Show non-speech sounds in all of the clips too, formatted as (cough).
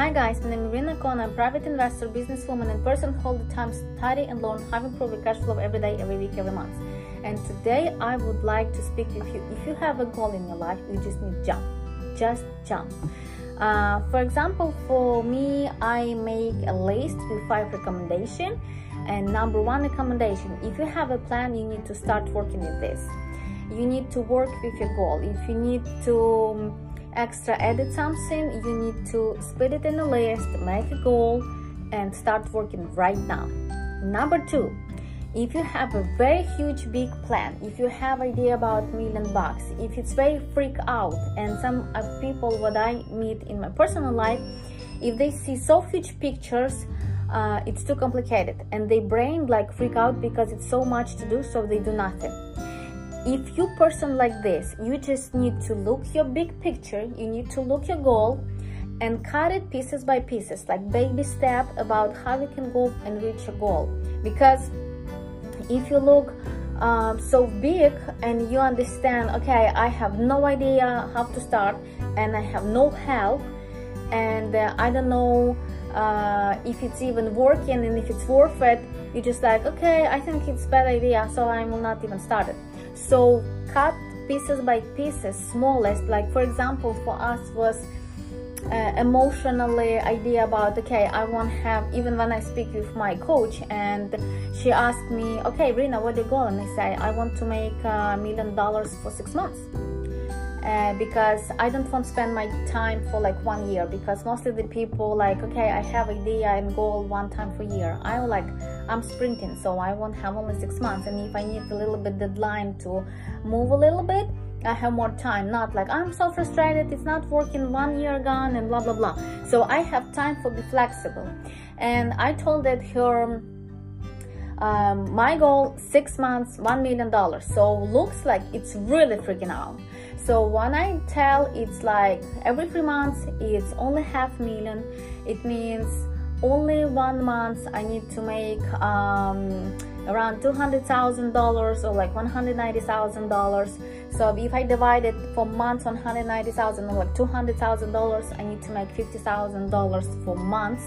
Hi guys, my name is Irina Kon. I'm a private investor, businesswoman, and person who all the time study and learn how to improve your cash flow every day, every week, every month. And today I would like to speak with you. If you have a goal in your life, you just need jump. Just jump. Uh, for example, for me, I make a list with five recommendations. And number one recommendation, if you have a plan, you need to start working with this. You need to work with your goal. If you need to extra added something, you need to split it in a list, make a goal, and start working right now. Number two, if you have a very huge big plan, if you have idea about million bucks, if it's very freak out, and some people what I meet in my personal life, if they see so huge pictures, uh, it's too complicated, and they brain like freak out because it's so much to do, so they do nothing if you person like this you just need to look your big picture. You need to look your goal and cut it pieces by pieces like baby step about how you can go and reach your goal. Because if you look um, so big and you understand okay i have no idea how to start and i have no help and uh, i don't know uh, if it's even working and if it's worth it you're just like okay i think it's bad idea so i will not even start it. So cut pieces by pieces smallest like for example for us was uh, emotionally idea about okay i won't have even when i speak with my coach and she asked me okay rina what do you go and i say i want to make a million dollars for six months uh, because I don't want to spend my time for like one year because mostly the people like okay I have idea and goal one time for year. I like I'm sprinting so I won't have only six months. And if I need a little bit deadline to move a little bit I have more time. Not like I'm so frustrated it's not working one year gone and blah blah blah. So I have time for be flexible. And I told that her um, my goal six months one million dollars. So looks like it's really freaking out. So when I tell it's like every three months it's only half million it means only one month I need to make um, around $200,000 or like $190,000 so if I divide it for months 190,000 or like $200,000 I need to make $50,000 for months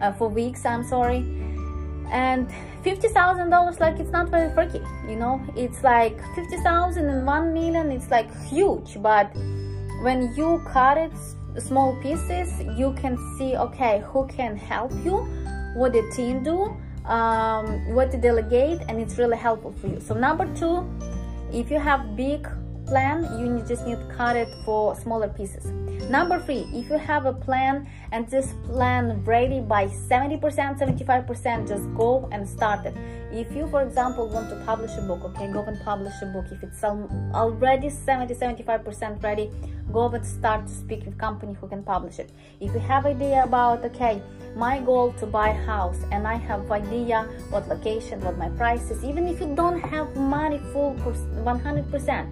uh, for weeks I'm sorry and $50,000 like it's not very freaky you know? It's like 50,000 and 1 million it's like huge. But when you cut it small pieces you can see okay who can help you? What the team do? Um, what to delegate? And it's really helpful for you. So number two if you have big plan you just need to cut it for smaller pieces. Number three if you have a plan and this plan ready by 70 percent 75 percent just go and start it. If you for example want to publish a book okay go and publish a book. If it's already 70 75 percent ready go and start to speak with company who can publish it. If you have idea about okay my goal to buy house and i have idea what location what my price is even if you don't have money full 100 percent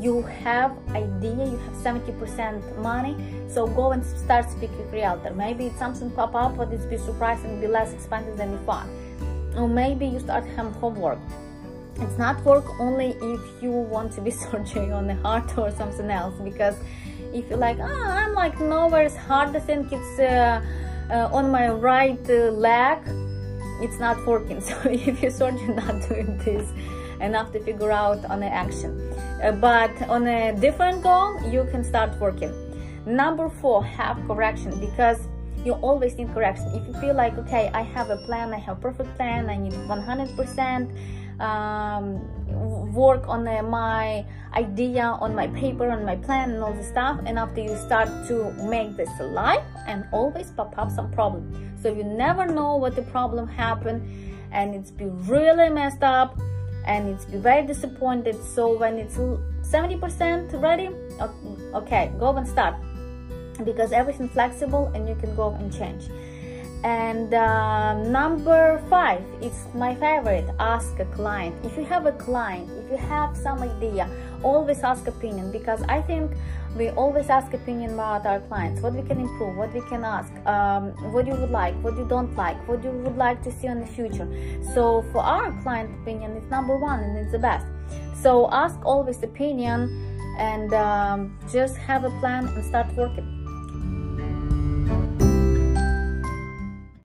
you have idea you have 70 percent money so go and start speaking with realtor. Maybe it's something pop up but it's be surprised and be less expensive than you thought. Or maybe you start have homework. It's not work only if you want to be (laughs) surgery on the heart or something else because if you're like oh i'm like nowhere it's hard i think it's uh, uh, on my right uh, leg it's not working. (laughs) So if you're (laughs) not doing this enough to figure out on the action but on a different goal you can start working. Number four have correction because you always need correction. If you feel like okay i have a plan i have perfect plan i need 100 percent um, work on my idea on my paper on my plan and all this stuff and after you start to make this alive and always pop up some problem. So you never know what the problem happened and it's be really messed up and it's very disappointed. So when it's 70% ready okay go and start. Because everything flexible and you can go and change. And uh, number five it's my favorite ask a client. If you have a client if you have some idea always ask opinion because i think we always ask opinion about our clients. What we can improve what we can ask um, what you would like what you don't like what you would like to see in the future. So for our client opinion it's number one and it's the best. So ask always opinion and um, just have a plan and start working